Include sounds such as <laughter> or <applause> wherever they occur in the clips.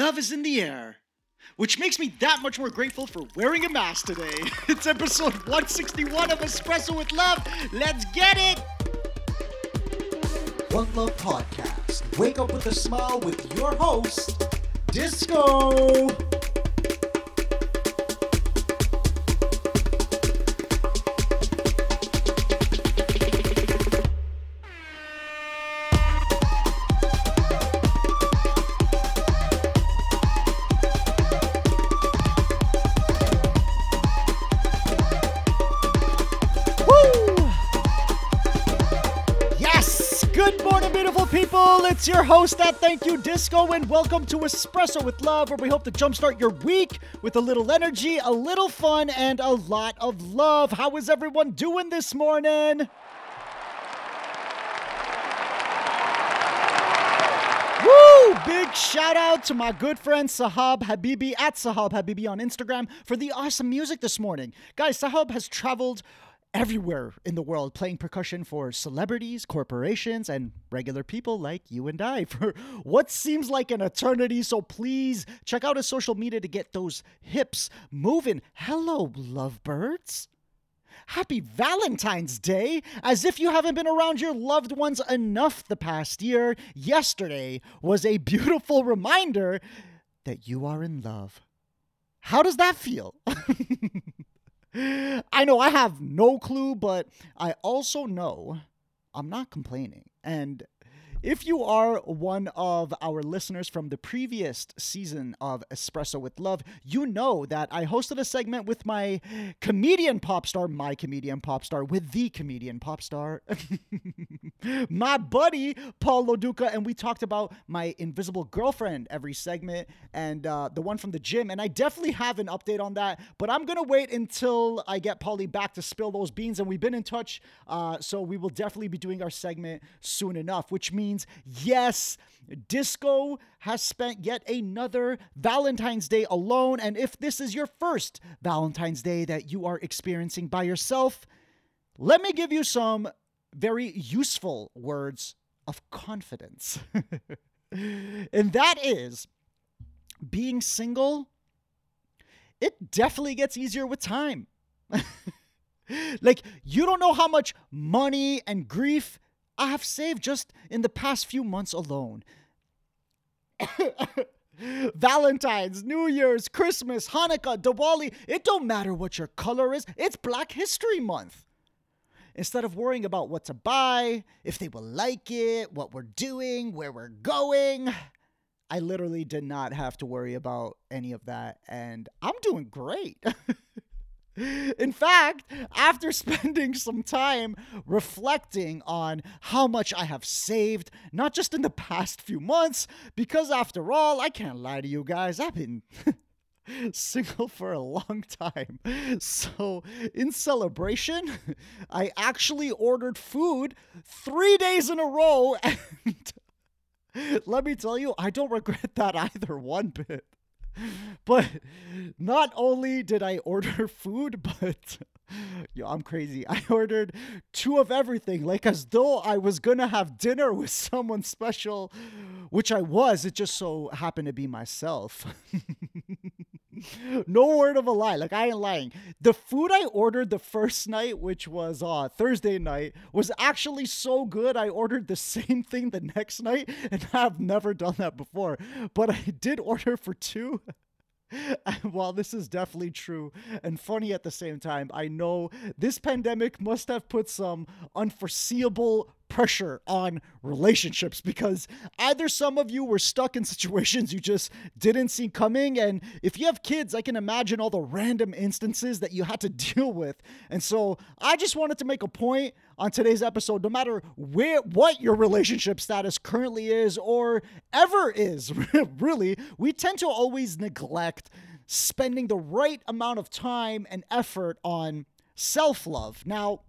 love is in the air. Which makes me that much more grateful for wearing a mask today. <laughs> It's episode 161 of Espresso with Love. Let's get it! One Love Podcast. Wake up with a smile with your host, Disco. People. It's your host at Thank You Disco, and welcome to Espresso with Love, where we hope to jumpstart your week with a little energy, a little fun, and a lot of love. How is everyone doing this morning? Woo! Big shout out to my good friend Sahab Habibi at Sahab Habibi on Instagram for the awesome music this morning. Guys, Sahab has traveled everywhere in the world playing percussion for celebrities, corporations, and regular people like you and I <laughs> for what seems like an eternity. So please check out his social media to get those hips moving. Hello, lovebirds. Happy Valentine's Day! As if you haven't been around your loved ones enough the past year, yesterday was a beautiful reminder that you are in love. How does that feel? <laughs> I know I have no clue, but I also know I'm not complaining. And if you are one of our listeners from the previous season of Espresso with Love, you know that I hosted a segment with my comedian pop star, my comedian pop star, with the comedian pop star, <laughs> my buddy Paul Loduca, and we talked about my invisible girlfriend every segment and uh, the one from the gym. And I definitely have an update on that, but I'm gonna wait until I get Paulie back to spill those beans. And we've been in touch, uh, so we will definitely be doing our segment soon enough, which means yes, Disco has spent yet another Valentine's Day alone. And if this is your first Valentine's Day that you are experiencing by yourself, let me give you some very useful words of confidence. <laughs> and that is being single, it definitely gets easier with time. <laughs> like, you don't know how much money and grief I have saved just in the past few months alone. <coughs> Valentine's, New Year's, Christmas, Hanukkah, Diwali, it don't matter what your color is, it's Black History Month. Instead of worrying about what to buy, if they will like it, what we're doing, where we're going, I literally did not have to worry about any of that, and I'm doing great. <laughs> In fact, after <laughs> spending some time reflecting on how much I have saved, not just in the past few months, because after all, I can't lie to you guys, I've been <laughs> single for a long time. So, in celebration, I actually ordered food three days in a row, <laughs> and let me tell you, I don't regret that either one bit. <laughs> But not only did I order <laughs> food, but <laughs> yo, I'm crazy. I ordered two of everything, like as though I was gonna have dinner with someone special, which I was. It just so happened to be myself. <laughs> no word of a lie. Like I ain't lying. The food I ordered the first night, which was uh Thursday night, was actually so good. I ordered the <laughs> same thing the next night, and <laughs> I've never done that before. But I did order for two. While this is definitely true and funny at the same time, I know this pandemic must have put some unforeseeable pressure on relationships because either some of you were stuck in situations you just didn't see coming. And if you have kids I can imagine all the random instances that you had to <laughs> deal with. And so I just wanted to make a point on today's episode no matter where what your relationship status currently is or ever is <laughs> really we tend to always neglect spending the right amount of time and effort on self-love. Now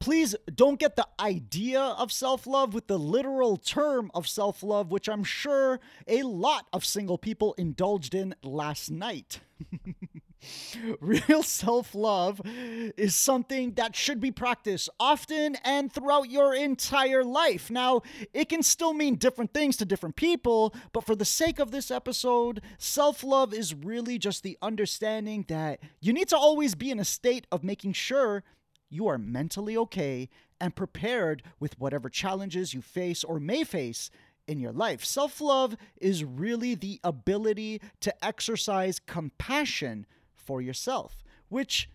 please don't get the idea of self love with the literal term of self love, which I'm sure a lot of single people indulged in last night. <laughs> Real self love is something that should be practiced often and throughout your entire life. Now, it can still mean different things to different people, but for the sake of this episode, self love is really just the understanding that you need to always be in a state of making sure you are mentally okay and prepared with whatever challenges you face or may face in your life. Self love is really the ability to exercise compassion for yourself, which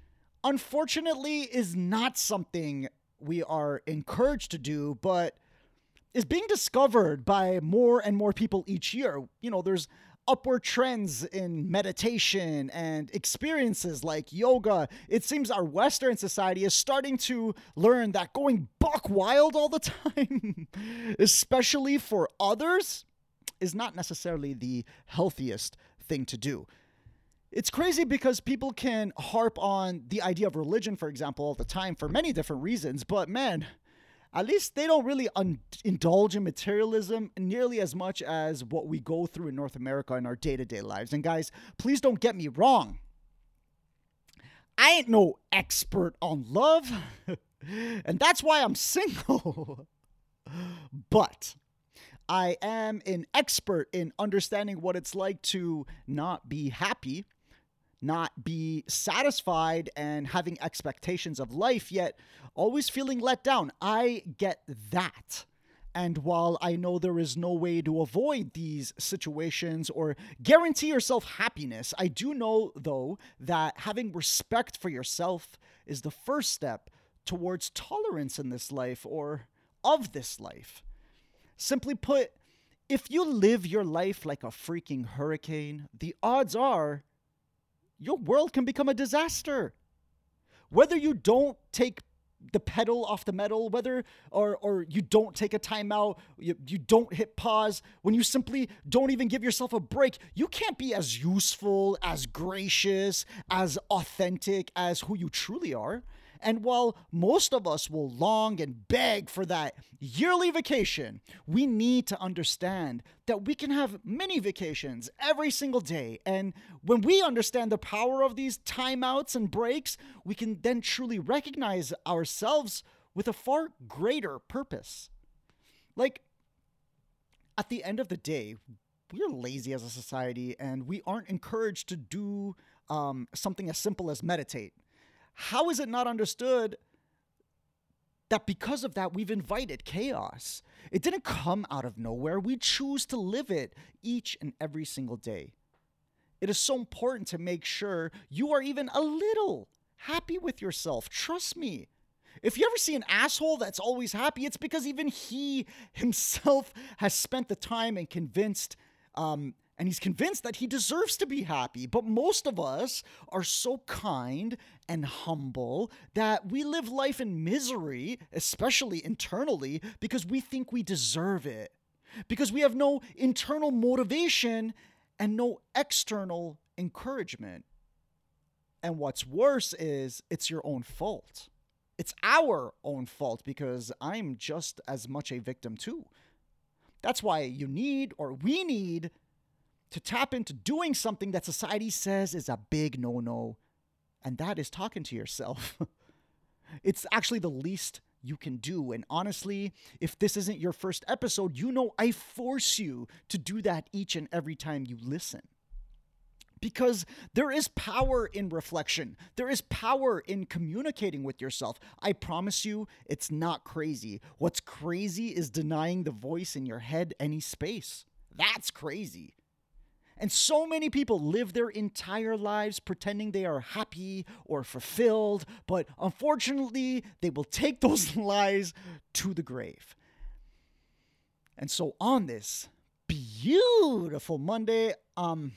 unfortunately is not something we are encouraged to do, but is being discovered by more and more people each year. You know, there's upward trends in meditation and experiences like yoga. It seems our Western society is starting to learn that going buck wild all the <laughs> time, especially for others, is not necessarily the healthiest thing to do. It's crazy because people can harp on the idea of religion, for example, all the time for many different reasons, but man, at least they don't really un- indulge in materialism nearly as much as what we go through in North America in our day to day lives. And guys, please don't get me wrong. I ain't no expert on love, <laughs> and that's why I'm single. <laughs> but I am an expert in understanding what it's like to not be happy not be satisfied and having expectations of life, yet always feeling let down. I get that. And while I know there is no way to avoid these situations or guarantee yourself happiness, I do know, though, that having respect for yourself is the first step towards tolerance in this life or of this life. Simply put, if you live your life like a freaking hurricane, the odds are your world can become a disaster. Whether you don't take the pedal off the metal, whether or or you don't take a timeout, you, you don't hit pause, when you simply don't even give yourself a break, you can't be as useful, as gracious, as authentic as who you truly are. And while most of us will long and beg for that yearly vacation, we need to understand that we can have many vacations every single day. And when we understand the power of these timeouts and breaks, we can then truly recognize ourselves with a far greater purpose. Like, at the end of the day, we're lazy as a society and we aren't encouraged to do um, something as simple as meditate how is it not understood that because of that, we've invited chaos? It didn't come out of nowhere. We choose to live it each and every single day. It is so important to make sure you are even a little happy with yourself. Trust me. If you ever see an asshole that's always happy, it's because even he himself has spent the time and convinced um, and he's convinced that he deserves to be happy. But most of us are so kind and humble that we live life in misery, especially internally, because we think we deserve it. Because we have no internal motivation and no external encouragement. And what's worse is it's your own fault. It's our own fault because I'm just as much a victim too. That's why you need, or we need, to tap into doing something that society says is a big no no, and that is talking to yourself. <laughs> it's actually the least you can do. And honestly, if this isn't your first episode, you know I force you to do that each and every time you listen. Because there is power in reflection. There is power in communicating with yourself. I promise you, it's not crazy. What's crazy is denying the voice in your head any space. That's crazy. And so many people live their entire lives pretending they are happy or fulfilled, but unfortunately, they will take <laughs> those lies to the grave. And so on this beautiful Monday, um,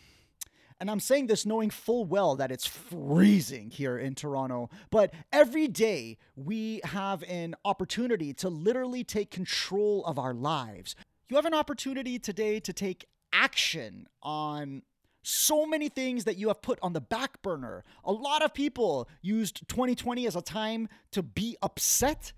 and I'm saying this knowing full well that it's freezing here in Toronto, but every day we have an opportunity to literally take control of our lives. You have an opportunity today to take action on so many things that you have put on the back burner. A lot of people used 2020 as a time to be upset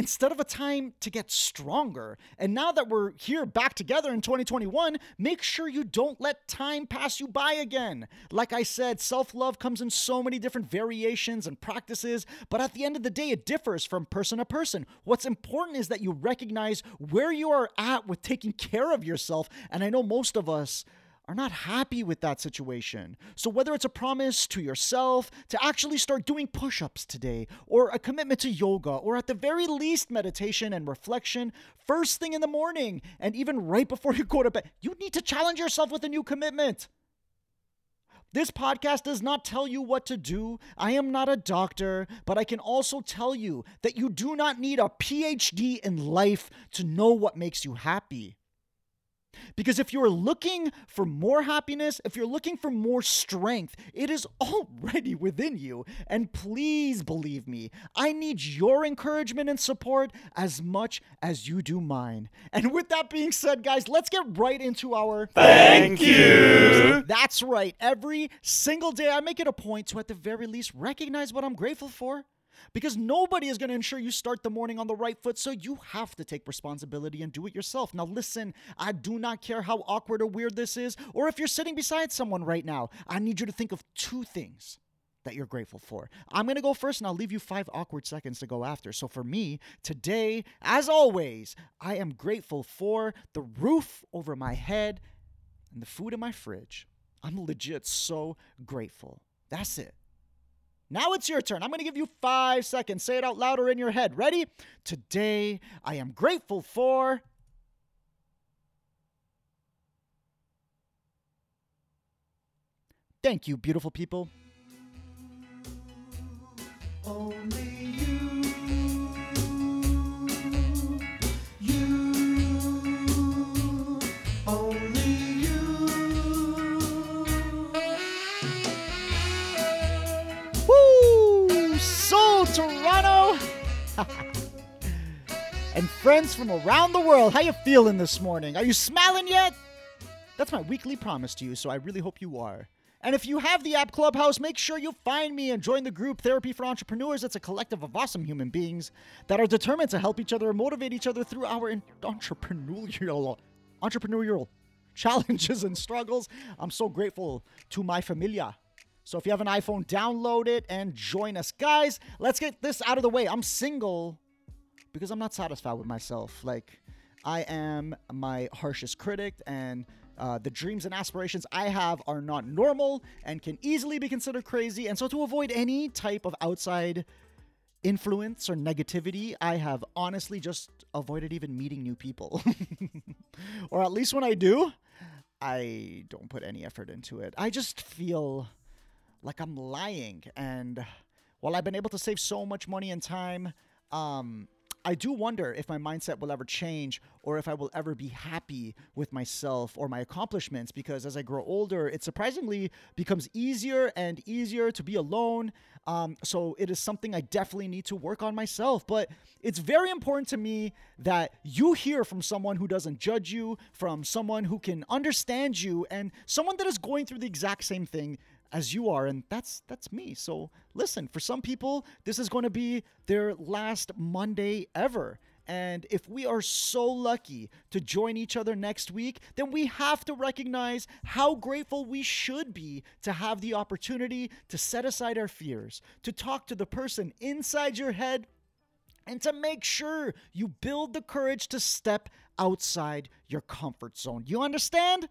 instead of a time to get stronger. And now that we're here back together in 2021, make sure you don't let time pass you by again. Like I said, self love comes in so many different variations and practices, but at the end of the day, it differs from person to person. What's important is that you recognize where you are at with taking care of yourself. And I know most of us are not happy with that situation. So, whether it's a promise to yourself to actually start doing push ups today, or a commitment to yoga, or at the very least, meditation and reflection first thing in the morning, and even right before <laughs> you go to bed, you need to challenge yourself with a new commitment. This podcast does not tell you what to do. I am not a doctor, but I can also tell you that you do not need a PhD in life to know what makes you happy. Because if you're looking for more happiness, if you're looking for more strength, it is already within you. And please believe me, I need your encouragement and support as much as you do mine. And with that being said, guys, let's get right into our Thank you. That's right. Every single day, I make it a point to, at the very least, recognize what I'm grateful for because nobody is going to ensure you start the morning on the right foot, so you have to take responsibility and do it yourself. Now, listen, I do not care how awkward or weird this is, or if you're sitting beside someone right now, I need you to think of two things that you're grateful for. I'm going to go first and I'll leave you five awkward seconds to go after. So, for me, today, as always, I am grateful for the roof over my head and the food in my fridge. I'm legit so grateful. That's it. Now it's your turn. I'm going to give you five seconds. Say it out louder in your head. Ready? Today, I am grateful for. Thank you, beautiful people. Only friends from around the world, how you feeling this morning? Are you smiling yet? That's my weekly promise to you, so I really hope you are. And if you have the app Clubhouse, make sure you find me and join the group Therapy for Entrepreneurs. It's a collective of awesome human beings that are determined to help each other and motivate each other through our entrepreneurial entrepreneurial challenges and struggles. I'm so grateful to my familia. So if you have an iPhone, download it and join us. Guys, let's get this out of the way. I'm single because I'm not satisfied with myself. Like, I am my harshest critic, and uh, the dreams and aspirations I have are not normal and can easily be considered crazy. And so, to avoid any type of outside influence or negativity, I have honestly just avoided even meeting new people. <laughs> or at least when I do, I don't put any effort into it. I just feel like I'm lying. And while I've been able to save so much money and time, um, I do wonder if my mindset will ever change or if I will ever be happy with myself or my accomplishments because as I grow older, it surprisingly becomes easier and easier to be alone. Um, so it is something I definitely need to work on myself. But it's very important to me that you hear from someone who doesn't judge you, from someone who can understand you, and someone that is going through the exact same thing as you are and that's that's me. So listen for some people this is going to be their last monday ever. And if we are so lucky to join each other next week then we have to recognize how grateful we should be to have the opportunity to set aside our fears to talk to the person inside your head and to make sure you build the courage to step outside your comfort zone. You understand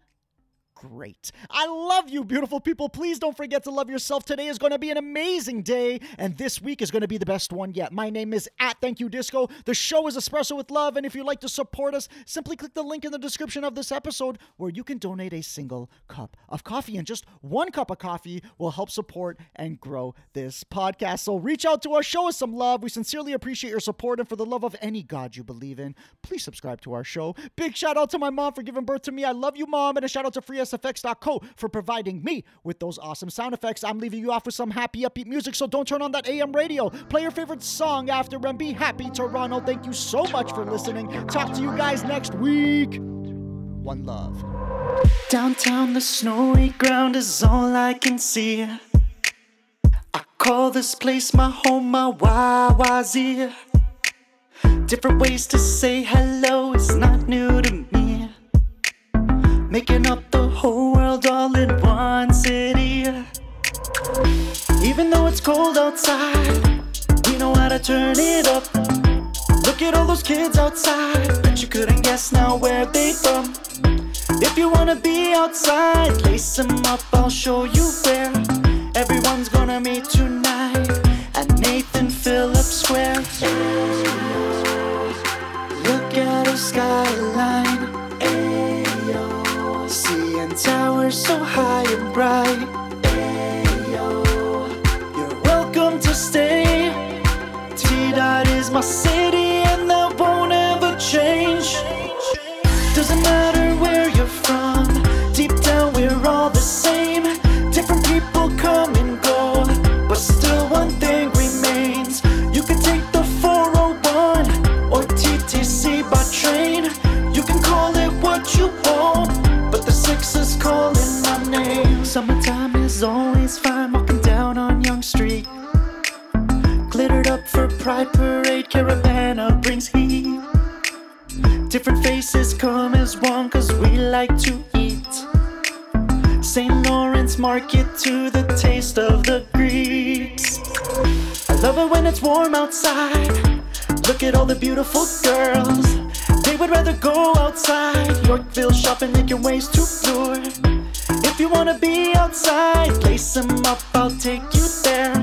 great. I love you, beautiful people. Please don't forget to love yourself. Today is going to be an amazing day, and this week is going to be the best one yet. My name is at Thank You Disco. The show is Espresso with Love, and if you'd like to support us, simply click the link in the description of this episode where you can donate a single cup of coffee. And just one cup of coffee will help support and grow this podcast. So reach out to us, show us some love. We sincerely appreciate your support, and for the love of any God you believe in, please subscribe to our show. Big shout out to my mom for giving birth to me. I love you, mom, and a shout out to Free SFX.co for providing me with those awesome sound effects. I'm leaving you off with some happy, upbeat music, so don't turn on that AM radio. Play your favorite song after and be happy, Toronto. Thank you so much for listening. Talk to you guys next week. One love. Downtown, the snowy ground is all I can see. I call this place my home, my YYZ. Different ways to say hello is not new to me. Making up the whole world all in one city. Even though it's cold outside, we know how to turn it up. Look at all those kids outside. Bet you couldn't guess now where they from. If you wanna be outside, lace them up, I'll show you where. Everyone's gonna meet tonight at Nathan Phillips Square. Look at the skyline. Towers so high and bright. Ayo. You're welcome to stay. T Dot is my city and that won't ever change. It when it's warm outside. Look at all the beautiful girls. They would rather go outside. Yorkville shopping, making ways to lure. If you wanna be outside, lace them up, I'll take you there.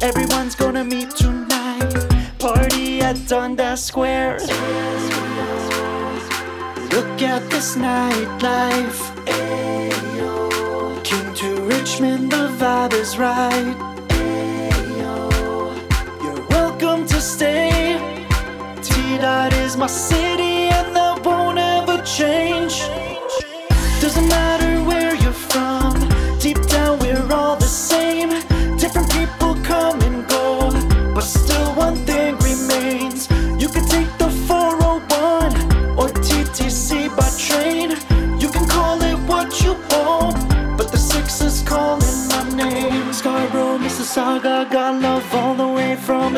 Everyone's gonna meet tonight. Party at Dundas Square. Look at this nightlife. King to Richmond, the vibe is right. To stay. T Dot is my city,